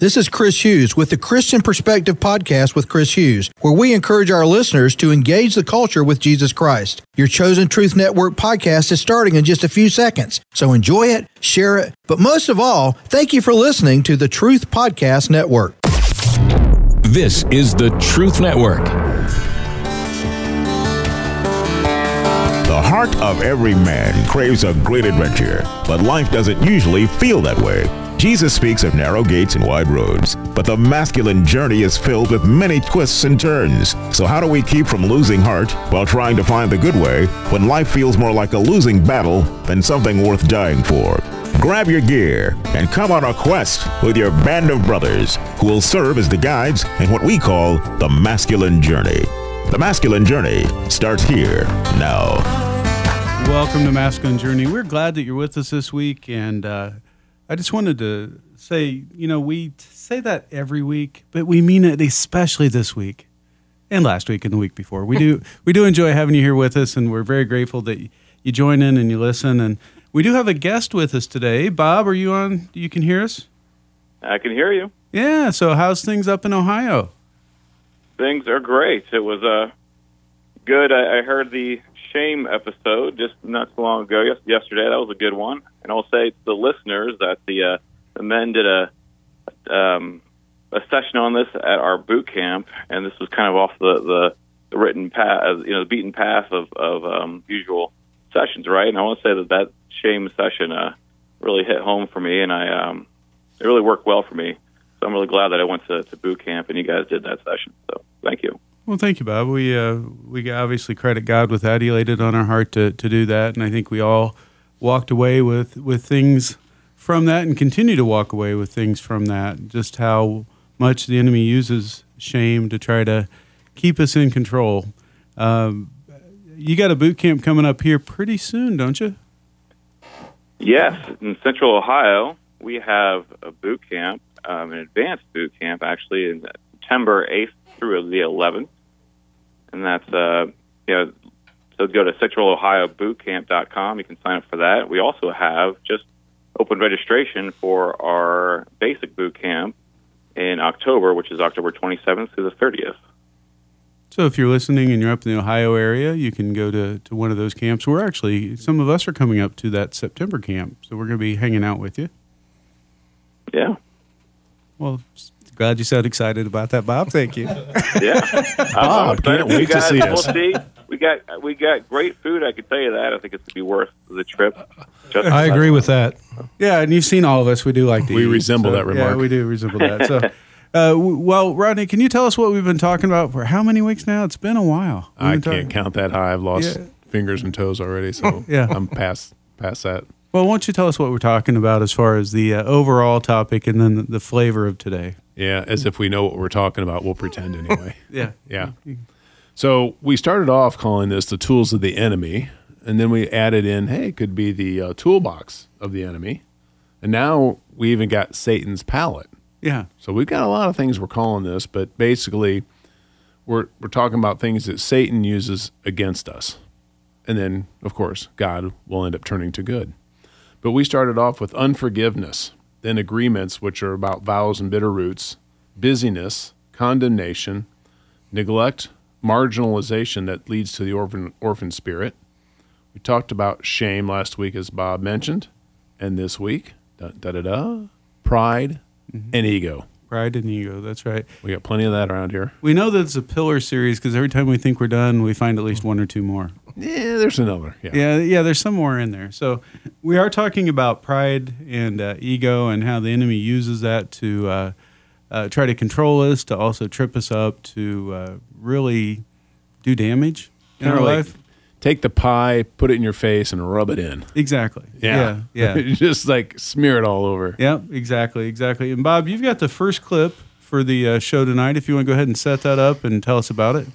This is Chris Hughes with the Christian Perspective Podcast with Chris Hughes, where we encourage our listeners to engage the culture with Jesus Christ. Your Chosen Truth Network podcast is starting in just a few seconds, so enjoy it, share it, but most of all, thank you for listening to the Truth Podcast Network. This is the Truth Network. The heart of every man craves a great adventure, but life doesn't usually feel that way. Jesus speaks of narrow gates and wide roads, but the masculine journey is filled with many twists and turns. So, how do we keep from losing heart while trying to find the good way when life feels more like a losing battle than something worth dying for? Grab your gear and come on a quest with your band of brothers who will serve as the guides in what we call the masculine journey. The masculine journey starts here now. Welcome to Masculine Journey. We're glad that you're with us this week, and uh, I just wanted to say, you know, we say that every week, but we mean it especially this week and last week and the week before. We do we do enjoy having you here with us, and we're very grateful that you join in and you listen. And we do have a guest with us today. Bob, are you on? You can hear us? I can hear you. Yeah. So how's things up in Ohio? Things are great. It was uh, good. I, I heard the shame episode just not so long ago. Yes, yesterday that was a good one. And I'll say to the listeners that the uh, the men did a um, a session on this at our boot camp, and this was kind of off the the, written path, you know, the beaten path of of um, usual sessions, right? And I want to say that that shame session uh, really hit home for me, and I um, it really worked well for me. So I'm really glad that I went to, to boot camp and you guys did that session. So thank you. Well, thank you, Bob. We uh, we obviously credit God with that. He laid it on our heart to, to do that, and I think we all walked away with, with things from that and continue to walk away with things from that. Just how much the enemy uses shame to try to keep us in control. Um, you got a boot camp coming up here pretty soon, don't you? Yes, in Central Ohio, we have a boot camp, um, an advanced boot camp, actually, in September 8th through the 11th. And that's, uh, you know, so go to centralohiobootcamp.com. You can sign up for that. We also have just open registration for our basic boot camp in October, which is October 27th through the 30th. So if you're listening and you're up in the Ohio area, you can go to, to one of those camps. We're actually, some of us are coming up to that September camp. So we're going to be hanging out with you. Yeah. Well, glad you sound excited about that, Bob. Thank you. yeah. Bob, can't wait to see we'll us. See. We got we got great food. I can tell you that. I think it's to be worth the trip. Just I agree with that. Yeah, and you've seen all of us. We do like to We eat, resemble so- that remark. Yeah, we do resemble that. So, uh, well, Rodney, can you tell us what we've been talking about for how many weeks now? It's been a while. We've I can't talking- count that high. I've lost Yeah. fingers and toes already, so Yeah. I'm past past that. Well, why don't you tell us what we're talking about as far as the uh, overall topic and then the, the flavor of today? Yeah, as if we know what we're talking about, we'll pretend anyway. Yeah. Yeah. So we started off calling this the tools of the enemy, and then we added in, hey, it could be the uh, toolbox of the enemy, and now we even got Satan's palette. Yeah. So we've got a lot of things we're calling this, but basically, we're we're talking about things that Satan uses against us, and then of course God will end up turning to good. But we started off with unforgiveness, then agreements, which are about vows and bitter roots, busyness, condemnation, neglect, marginalization that leads to the orphan orphan spirit. We talked about shame last week, as Bob mentioned, and this week, da da da, da pride mm-hmm. and ego. Pride and ego. That's right. We got plenty of that around here. We know that it's a pillar series because every time we think we're done, we find at least hmm. one or two more. Yeah, there's another. Yeah. Yeah, yeah. There's some more in there. So we are talking about pride and uh, ego and how the enemy uses that to uh, uh, try to control us, to also trip us up, to uh, really do damage in Kinda our like life. Take the pie, put it in your face, and rub it in. Exactly. Yeah. Yeah. Just like smear it all over. Yep, exactly, exactly. And Bob, you've got the first clip for the uh, show tonight. If you want to go ahead and set that up and tell us about it.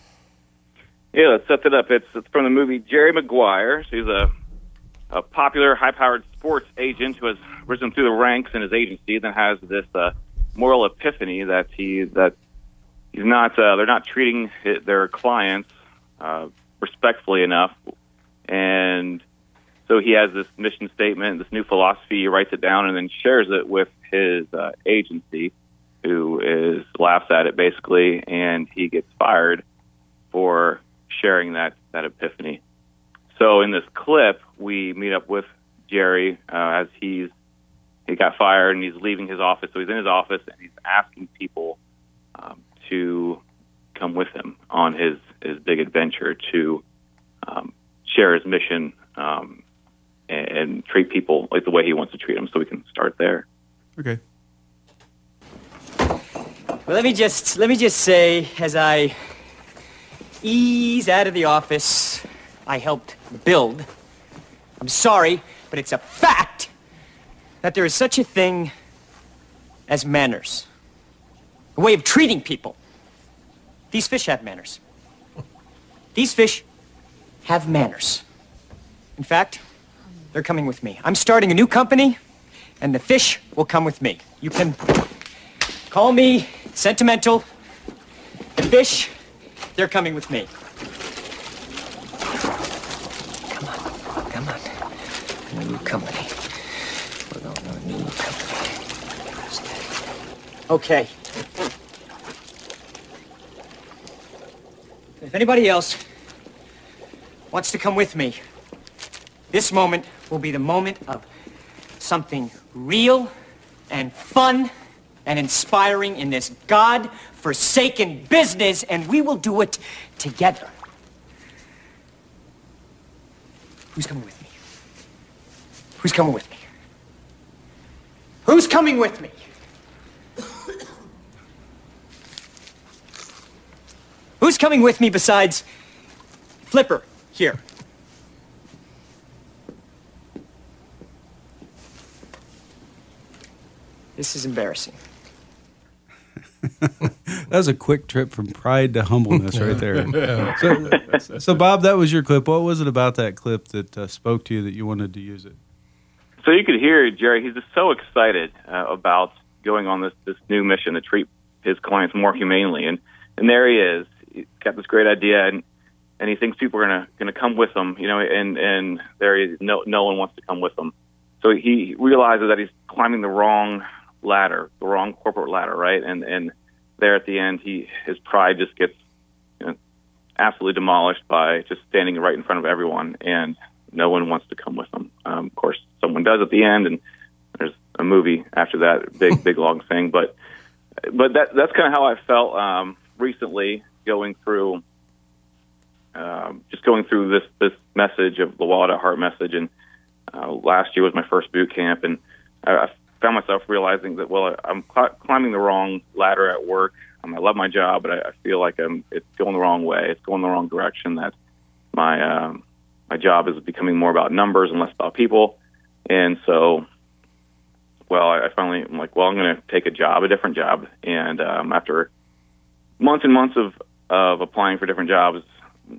Yeah, let's set it up. It's, it's from the movie Jerry Maguire. So he's a a popular, high-powered sports agent who has risen through the ranks in his agency. Then has this uh, moral epiphany that he that he's not uh, they're not treating their clients uh, respectfully enough, and so he has this mission statement, this new philosophy. He writes it down and then shares it with his uh, agency. who is laughs at it basically, and he gets fired for sharing that that epiphany. So in this clip, we meet up with Jerry uh, as he's he got fired and he's leaving his office. So he's in his office and he's asking people um, to come with him on his his big adventure to um, share his mission um, and, and treat people like the way he wants to treat them. So we can start there. Okay. Well, let me just let me just say, as I ease out of the office I helped build, I'm sorry, but it's a fact that there is such a thing as manners, a way of treating people. These fish have manners. These fish have manners. In fact, they're coming with me. I'm starting a new company, and the fish will come with me. You can call me sentimental. The fish, they're coming with me. Come on, come on. New company. We're going to a new company. Okay. If anybody else wants to come with me, this moment will be the moment of something real and fun and inspiring in this God-forsaken business, and we will do it together. Who's coming with me? Who's coming with me? Who's coming with me? Who's coming with me besides Flipper here? This is embarrassing. That was a quick trip from pride to humbleness right there. So, so, Bob, that was your clip. What was it about that clip that uh, spoke to you that you wanted to use it? So you could hear Jerry. He's just so excited uh, about going on this this new mission to treat his clients more humanely, and and there he is. He's got this great idea, and and he thinks people are gonna gonna come with him, you know, and and there he is. No no one wants to come with him. So he realizes that he's climbing the wrong ladder, the wrong corporate ladder, right? And and there at the end, he his pride just gets you know, absolutely demolished by just standing right in front of everyone, and no one wants to come with him. Um, of course, someone does at the end, and there's a movie after that, big big long thing. But but that that's kind of how I felt um, recently going through. Um, just going through this this message of the Wild at Heart message, and uh, last year was my first boot camp, and I, I found myself realizing that well, I'm cl- climbing the wrong ladder at work. Um, I love my job, but I, I feel like I'm it's going the wrong way. It's going the wrong direction. That my um, my job is becoming more about numbers and less about people. And so, well, I, I finally I'm like, well, I'm going to take a job, a different job. And um, after months and months of of applying for different jobs,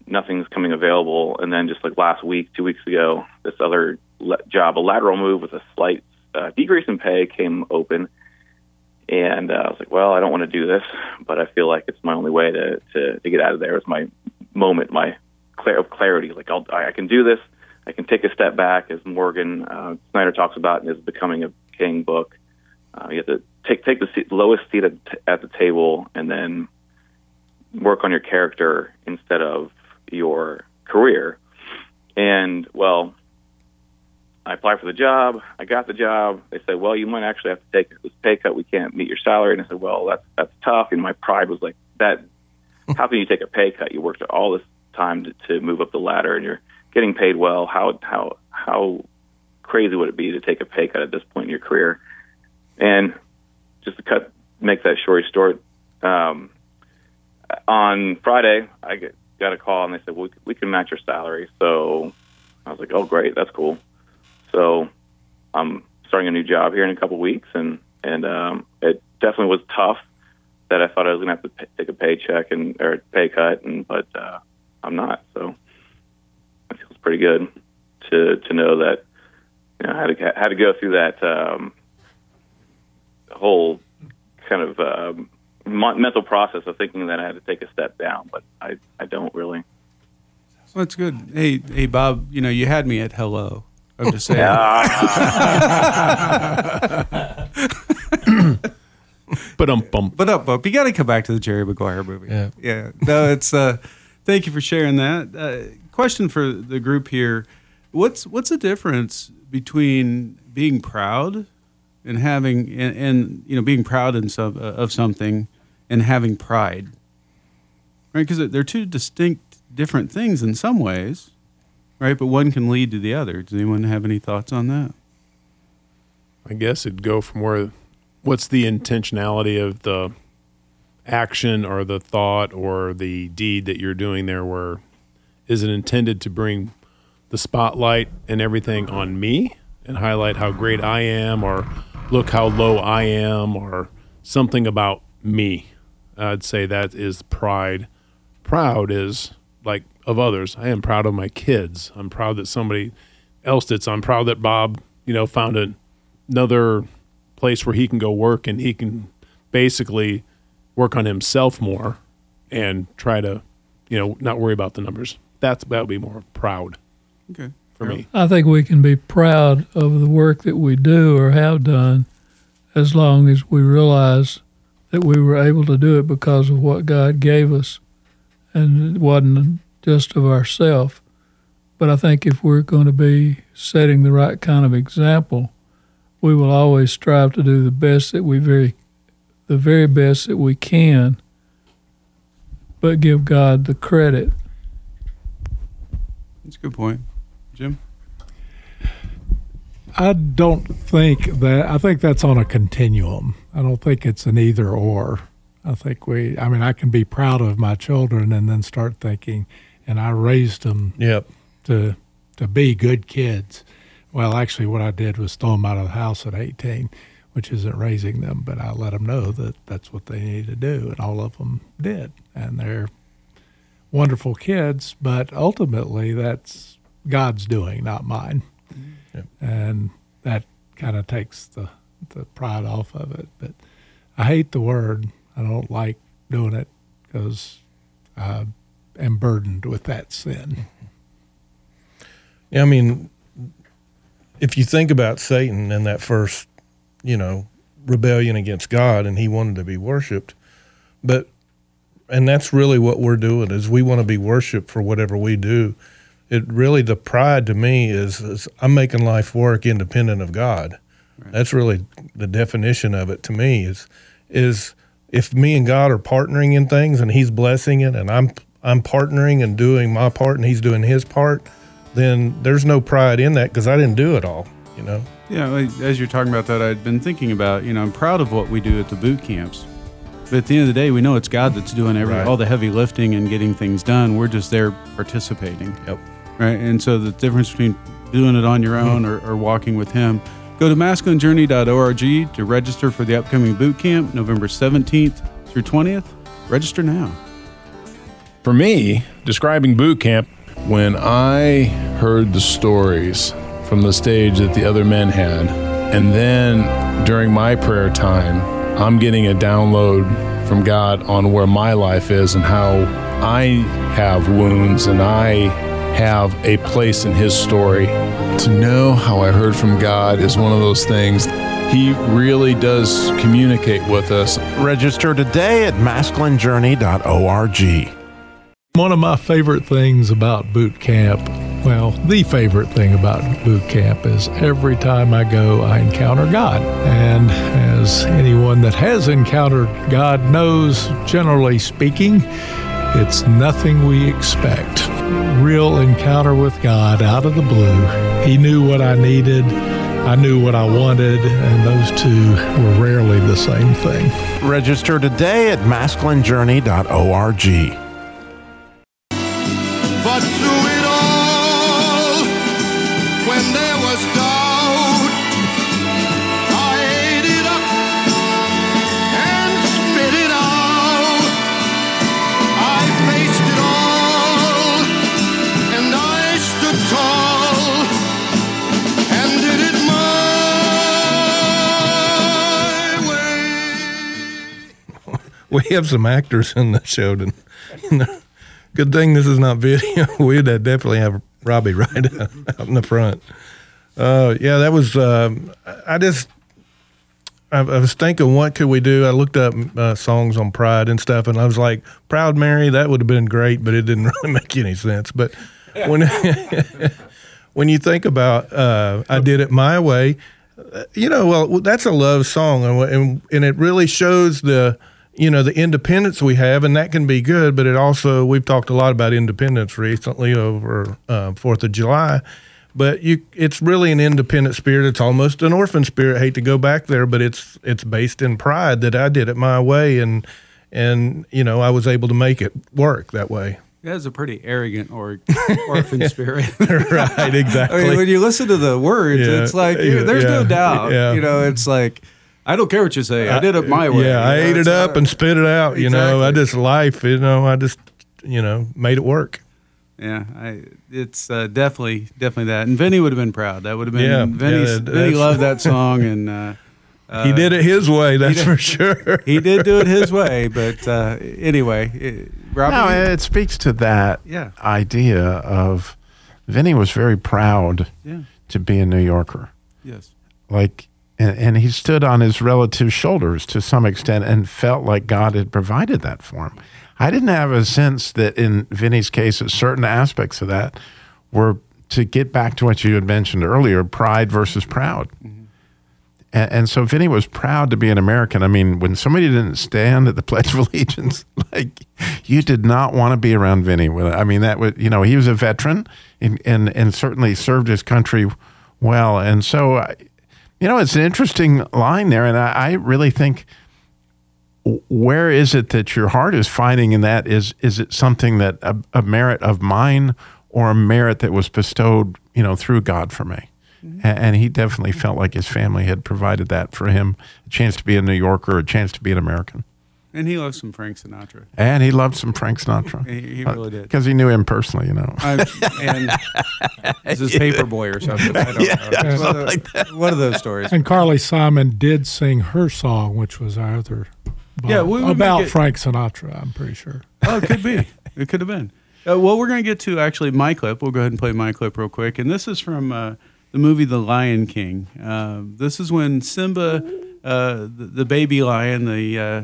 nothing's coming available. And then just like last week, two weeks ago, this other le- job, a lateral move with a slight uh, decrease in pay, came open. And uh, I was like, well, I don't want to do this, but I feel like it's my only way to to, to get out of there. It's my moment, my clear of clarity. Like I'll, I can do this. I can take a step back, as Morgan uh, Snider talks about in his Becoming a King book. Uh, you have to take take the seat, lowest seat at, at the table, and then work on your character instead of your career. And well, I applied for the job. I got the job. They said, "Well, you might actually have to take this pay cut. We can't meet your salary." And I said, "Well, that's that's tough." And my pride was like, "That how can you take a pay cut? You worked all this time to, to move up the ladder, and you're getting paid well. How how how crazy would it be to take a pay cut at this point in your career?" And just to cut, make that short story short, um, on Friday I get, got a call and they said, "Well, we can match your salary." So I was like, "Oh, great, that's cool." So I'm starting a new job here in a couple weeks, and and um, it definitely was tough. That I thought I was going to have to pay, take a paycheck and or pay cut, and but uh, I'm not. So it feels pretty good to to know that you know I had to had to go through that um, whole kind of um, mental process of thinking that I had to take a step down, but I I don't really. Well, that's good. Hey, hey, Bob. You know, you had me at hello. I'm just saying. But um bump. But up, up. You got to come back to the Jerry Maguire movie. Yeah. yeah. No, it's. Uh, thank you for sharing that. Uh, question for the group here: What's what's the difference between being proud and having and, and you know being proud in some, uh, of something and having pride? Right, because they're two distinct, different things in some ways, right? But one can lead to the other. Does anyone have any thoughts on that? I guess it'd go from where what's the intentionality of the action or the thought or the deed that you're doing there where is it intended to bring the spotlight and everything on me and highlight how great I am or look how low I am or something about me. I'd say that is pride. Proud is like of others. I am proud of my kids. I'm proud that somebody else did. So I'm proud that Bob, you know, found a, another place where he can go work and he can basically work on himself more and try to, you know, not worry about the numbers. That's that would be more proud Okay. for me. I think we can be proud of the work that we do or have done as long as we realize that we were able to do it because of what God gave us and it wasn't just of ourselves. But I think if we're going to be setting the right kind of example, we will always strive to do the best that we very the very best that we can, but give God the credit That's a good point, Jim. I don't think that. I think that's on a continuum. I don't think it's an either or. I think we. I mean, I can be proud of my children and then start thinking, and I raised them Yep. to to be good kids. Well, actually, what I did was throw them out of the house at 18, which isn't raising them, but I let them know that that's what they need to do, and all of them did, and they're wonderful kids. But ultimately, that's God's doing, not mine, mm-hmm. and that kind of takes the the pride off of it. But I hate the word. I don't like doing it because I am burdened with that sin. Yeah, I mean, if you think about Satan and that first, you know, rebellion against God, and he wanted to be worshipped, but and that's really what we're doing is we want to be worshipped for whatever we do. It really the pride to me is, is I'm making life work independent of God. That's really the definition of it to me is is if me and God are partnering in things and He's blessing it and I'm I'm partnering and doing my part and He's doing His part, then there's no pride in that because I didn't do it all. You know. Yeah, as you're talking about that, I'd been thinking about, you know, I'm proud of what we do at the boot camps. But at the end of the day, we know it's God that's doing every, Right. all the heavy lifting and getting things done. We're just there participating. Yep. Right. And so the difference between doing it on your own or, or walking with Him, go to masculinejourney.org to register for the upcoming boot camp, November 17th through 20th. Register now. For me, describing boot camp, when I heard the stories from the stage that the other men had, and then during my prayer time, I'm getting a download from God on where my life is and how I have wounds and I have a place in His story. To know how I heard from God is one of those things. He really does communicate with us. Register today at masculinejourney.org. One of my favorite things about boot camp, well, the favorite thing about boot camp is every time I go, I encounter God. And as anyone that has encountered God knows, generally speaking, it's nothing we expect. Real encounter with God out of the blue. He knew what I needed. I knew what I wanted, and those two were rarely the same thing. Register today at masculinejourney.org. we have some actors in the show. To, you know, good thing this is not video. We'd definitely have Robbie right out in the front. Uh, yeah, that was. Um, I just I, I was thinking, what could we do? I looked up uh, songs on Pride and stuff, and I was like, "Proud Mary," that would have been great, but it didn't really make any sense. But when when you think about uh, "I Did It My Way," uh, you know, well, that's a love song, and and, and it really shows the you know the independence we have, and that can be good. But it also we've talked a lot about independence recently over uh, Fourth of July. But you, it's really an independent spirit. It's almost an orphan spirit. I hate to go back there, but it's it's based in pride that I did it my way, and and you know I was able to make it work that way. That's a pretty arrogant or orphan spirit. right, exactly. I mean, when you listen to the words, Yeah, it's like yeah, there's no doubt. yeah. You know, it's like I don't care what you say. I did it my way. Yeah, I know, ate it up not- and spit it out. You know, I just life. You know, I just you know made it work. Yeah, I, it's uh, definitely definitely that. And Vinny would have been proud. That would have been Yeah, Vinny's, yeah, Vinny loved that song, and uh, he uh, did it his way. That's did- for sure. he did do it his way. But uh, anyway, it, Robbie, No, it speaks to that Yeah. idea of Vinny was very proud Yeah. to be a New Yorker. yes, Like, and, and he stood on his relative's shoulders to some extent and felt like God had provided that for him. I didn't have a sense that in Vinny's case, certain aspects of that were to get back to what you had mentioned earlier pride versus proud. Mm-hmm. And, and so Vinny was proud to be an American. I mean, when somebody didn't stand at the Pledge of Allegiance, like you did not want to be around Vinny. I mean, that would you know he was a veteran and and, and certainly served his country well. And so, I- you know, it's an interesting line there, and I, I really think where is it that your heart is finding in that? Is is it something that a, a merit of mine or a merit that was bestowed, you know, through God for me? Mm-hmm. A- And he definitely felt like his family had provided that for him a chance to be a New Yorker, a chance to be an American. And he loved some Frank Sinatra. And he loved some Frank Sinatra. He, he really did. Because he knew him personally, you know. I, and this is Paperboy or something. I don't Yeah, know. It's one, of the- one of those stories. And Carly Simon did sing her song, which was our other Yeah, we about it- Frank Sinatra. I'm pretty sure. Oh, it could be. It could have been. Uh, well, we're going to get to actually my clip. We'll go ahead and play my clip real quick. And this is from uh, the movie The Lion King. Uh, this is when Simba, uh, the, the baby lion, the, uh,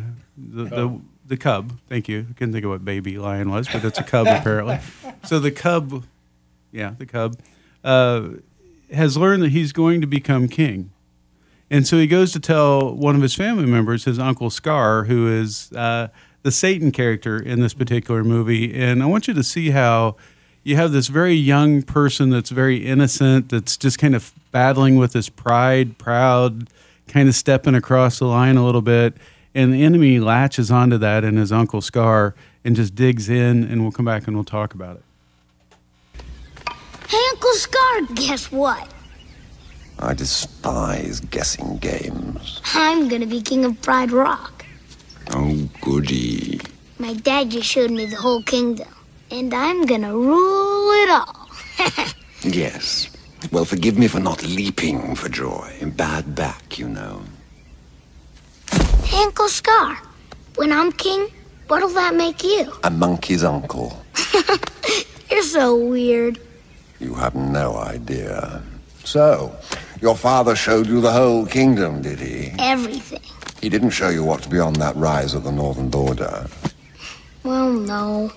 the, the the cub. Thank you. I couldn't think of what baby lion was, but it's a cub apparently. So the cub, yeah, the cub, uh, has learned that he's going to become king. And so he goes to tell one of his family members, his uncle Scar, who is uh, the Satan character in this particular movie. And I want you to see how you have this very young person that's very innocent, that's just kind of battling with this pride, proud, kind of stepping across the line a little bit. And the enemy latches onto that in his uncle Scar and just digs in. And we'll come back and we'll talk about it. Hey, Uncle Scar, guess what? I despise guessing games. I'm gonna be king of Pride Rock. Oh, goody. My dad just showed me the whole kingdom, and I'm gonna rule it all. Yes. Well, forgive me for not leaping for joy. Bad back, you know. Uncle Scar, when I'm king, what'll that make you? A monkey's uncle. You're so weird. You have no idea. So, your father showed you the whole kingdom, did he? Everything. He didn't show you what's beyond that rise of the northern border. Well, no.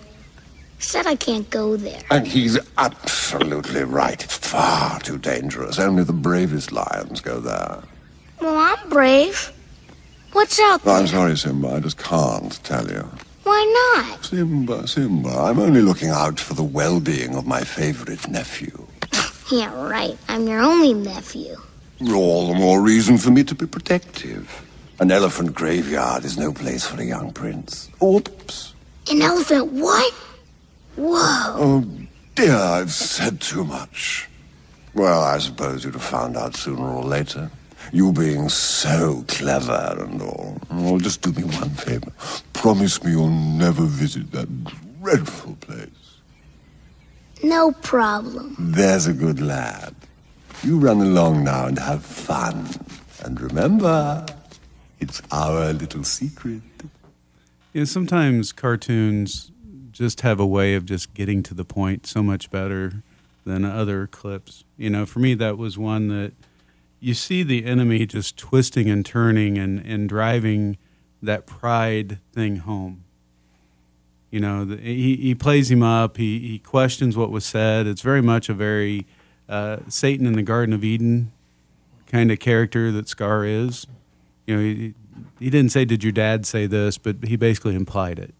Said I can't go there. And he's absolutely right. Far too dangerous. Only the bravest lions go there. Well, I'm brave. What's out there? I'm sorry, Simba. I just can't tell you. Why not? Simba, Simba, I'm only looking out for the well being of my favorite nephew. Yeah, right. I'm your only nephew. All the more reason for me to be protective. An elephant graveyard is no place for a young prince. Oops. An elephant what? Whoa. Oh, dear, I've said too much. Well, I suppose you'd have found out sooner or later. You being so clever and all. Well, just do me one favor. Promise me you'll never visit that dreadful place. No problem. There's a good lad. You run along now and have fun. And remember, it's our little secret. Yeah, sometimes cartoons just have a way of just getting to the point so much better than other clips. You know, for me, that was one that, you see the enemy just twisting and turning and, and driving that pride thing home. You know, the, he, he plays him up. He, he questions what was said. It's very much a very uh, Satan in the Garden of Eden kind of character that Scar is. You know, he, he didn't say, "Did your dad say this?" But he basically implied it,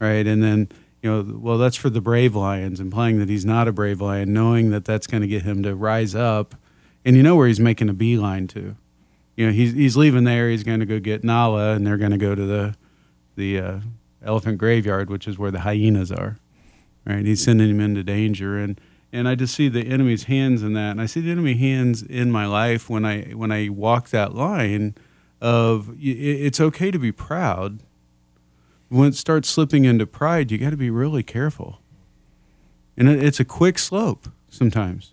right? And then, you know, well, that's for the brave lions, implying that he's not a brave lion, knowing that that's going to get him to rise up, and you know where he's making a beeline to. You know, he's he's leaving there. He's going to go get Nala, and they're going to go to the the uh, elephant graveyard, which is where the hyenas are. Right? He's sending him into danger, and and I just see the enemy's hands in that, and I see the enemy hands in my life when I when I walk that line of it's okay to be proud. When it starts slipping into pride, you got to be really careful, and it's a quick slope sometimes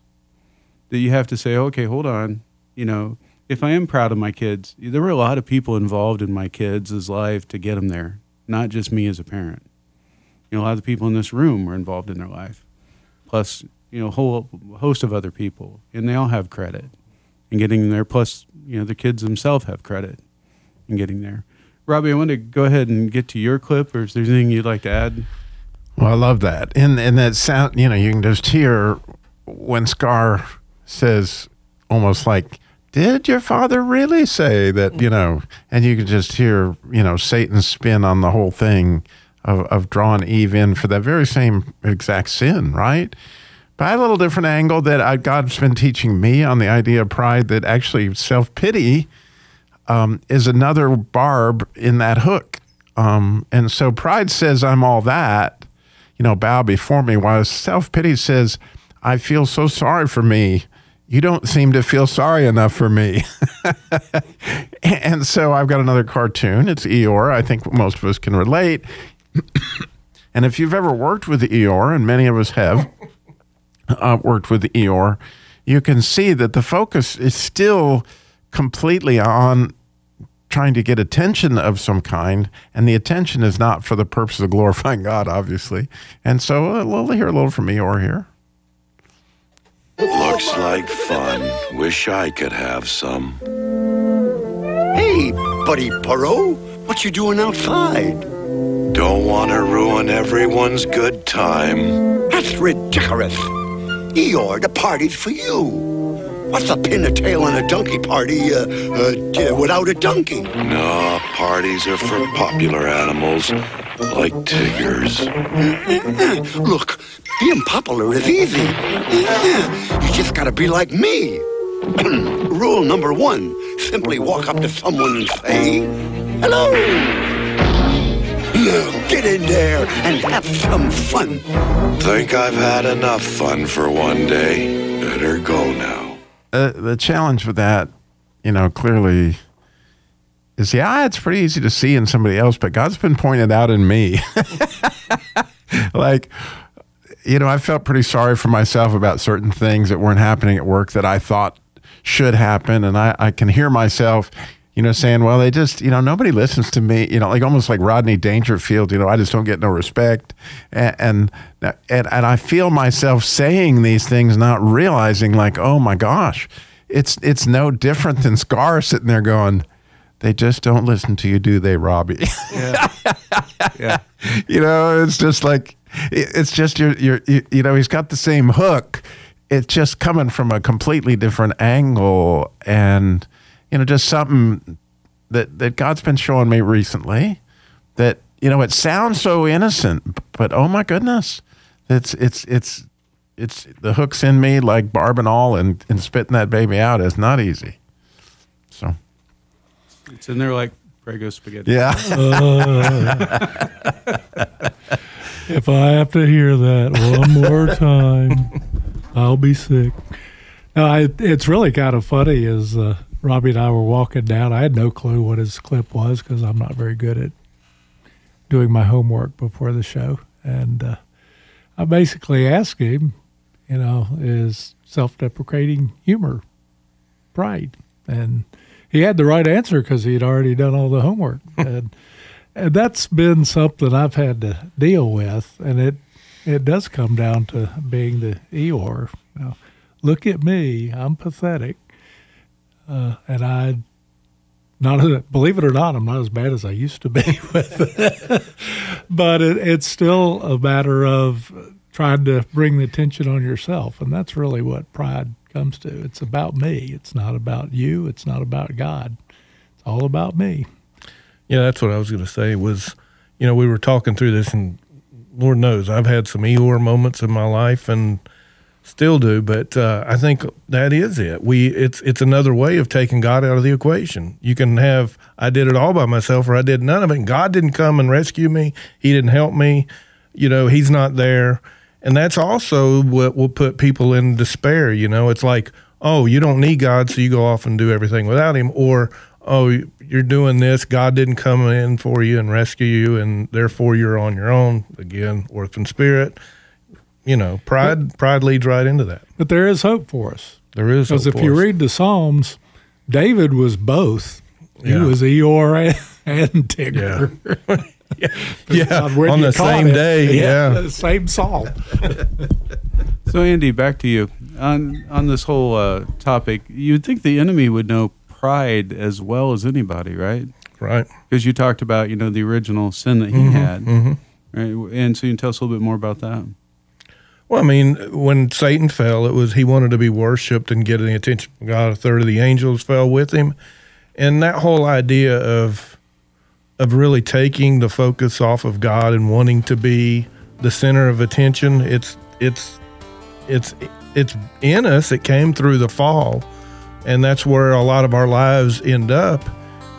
that you have to say, okay, hold on, you know. If I am proud of my kids, there were a lot of people involved in my kids' life to get them there, not just me as a parent. You know, a lot of the people in this room were involved in their life, plus you know a whole host of other people, and they all have credit in getting there. Plus, you know, the kids themselves have credit in getting there. Robbie, I want to go ahead and get to your clip, or is there anything you'd like to add? Well, I love that. And and that sound, you know, you can just hear when Scar says almost like, "Did your father really say that?" You know, and you can just hear, you know, Satan's spin on the whole thing of of drawing Eve in for that very same exact sin, right? Had a little different angle that I, God's been teaching me on the idea of pride that actually self pity um, is another barb in that hook. Um, and so pride says, I'm all that, you know, bow before me, while self pity says, I feel so sorry for me. You don't seem to feel sorry enough for me. and so I've got another cartoon. It's Eeyore. I think most of us can relate. and if you've ever worked with Eeyore, and many of us have uh, worked with Eeyore, you can see that the focus is still completely on trying to get attention of some kind, and the attention is not for the purpose of glorifying God, obviously. And so uh, we'll hear a little from Eeyore here. Looks like fun. Wish I could have some. Hey, buddy Burrow, what you doing outside? Don't want to ruin everyone's good time. That's ridiculous. Eeyore, the party's for you. What's a pin a tail on a donkey party uh, uh, without a donkey? No, parties are for popular animals like tigers. Look, being popular is easy. You just gotta be like me. Rule number one simply walk up to someone and say, Hello. Now get in there and have some fun. Think I've had enough fun for one day. Better go now. Uh, the challenge with that, you know, clearly is yeah, it's pretty easy to see in somebody else, but God's been pointed out in me. like, you know, I felt pretty sorry for myself about certain things that weren't happening at work that I thought should happen. And I, I can hear myself, you know, saying, well, they just, you know, nobody listens to me, you know, like almost like Rodney Dangerfield, you know, I just don't get no respect. And, and, and, I feel myself saying these things, not realizing like, oh my gosh, it's, it's no different than Scar sitting there going, they just don't listen to you, do they, Robbie? Yeah. yeah. you know, it's just like it's just your your you, know he's got the same hook. It's just coming from a completely different angle, and you know, just something that that God's been showing me recently. That you know, it sounds so innocent, but oh my goodness, it's it's it's it's the hooks in me like barb and all, and and spitting that baby out is not easy. So It's in there like Prego spaghetti. yeah. If I have to hear that one more time, I'll be sick. No, I, it's really kind of funny. As uh, Robbie and I were walking down, I had no clue what his clip was because I'm not very good at doing my homework before the show, and uh, I basically asked him, you know, is self-deprecating humor pride? And he had the right answer because he'd already done all the homework, and and that's been something I've had to deal with, and it it does come down to being the Eeyore. You know, look at me, I'm pathetic. uh, and I not believe it or not, I'm not as bad as I used to be with it. but it, it's still a matter of trying to bring the attention on yourself, and that's really what pride comes to. It's about me. It's not about you. It's not about God. It's all about me. Yeah, that's what I was going to say. Was you know we were talking through this, and Lord knows I've had some Eeyore moments in my life, and still do. But uh, I think that is it. We it's it's another way of taking God out of the equation. You can have I did it all by myself, or I did none of it. And God didn't come and rescue me. He didn't help me. You know, He's not there. And that's also what will put people in despair. You know, it's like, oh, you don't need God, so you go off and do everything without Him, or oh, you're doing this. God didn't come in for you and rescue you, and therefore you're on your own. Again, orphan spirit you know, pride but, pride leads right into that. But there is hope for us. There is because if you us. read the Psalms, David was both. Yeah. He was Eeyore and, and Tigger. Yeah, yeah. yeah. on the same it. day. Yeah, yeah. same psalm. so Andy, back to you on on this whole uh, topic. You'd think the enemy would know pride as well as anybody, right? Right. Because you talked about you know the original sin that he mm-hmm, had, mm-hmm. right? And so you can tell us a little bit more about that. Well, I mean, when Satan fell, it was he wanted to be worshipped and get the attention of God. A third of the angels fell with him, and that whole idea of of really taking the focus off of God and wanting to be the center of attention. It's it's it's it's in us. It came through the fall, and that's where a lot of our lives end up.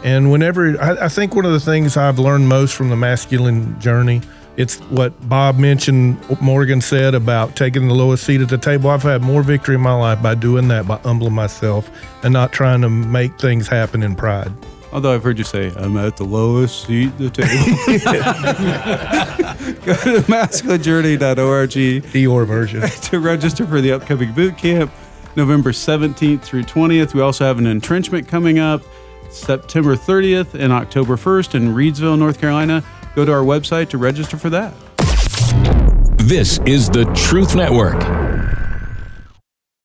And whenever I, I think one of the things I've learned most from the masculine journey it's what Bob mentioned, Morgan said about taking the lowest seat at the table. I've had more victory in my life by doing that, by humbling myself and not trying to make things happen in pride. Although I've heard you say, I'm at the lowest seat at the table. Go to masculinejourney.org. Eeyore version. to register for the upcoming boot camp, November 17th through 20th. We also have an entrenchment coming up September 30th and October 1st in Reidsville, North Carolina. Go to our website to register for that. This is the Truth Network.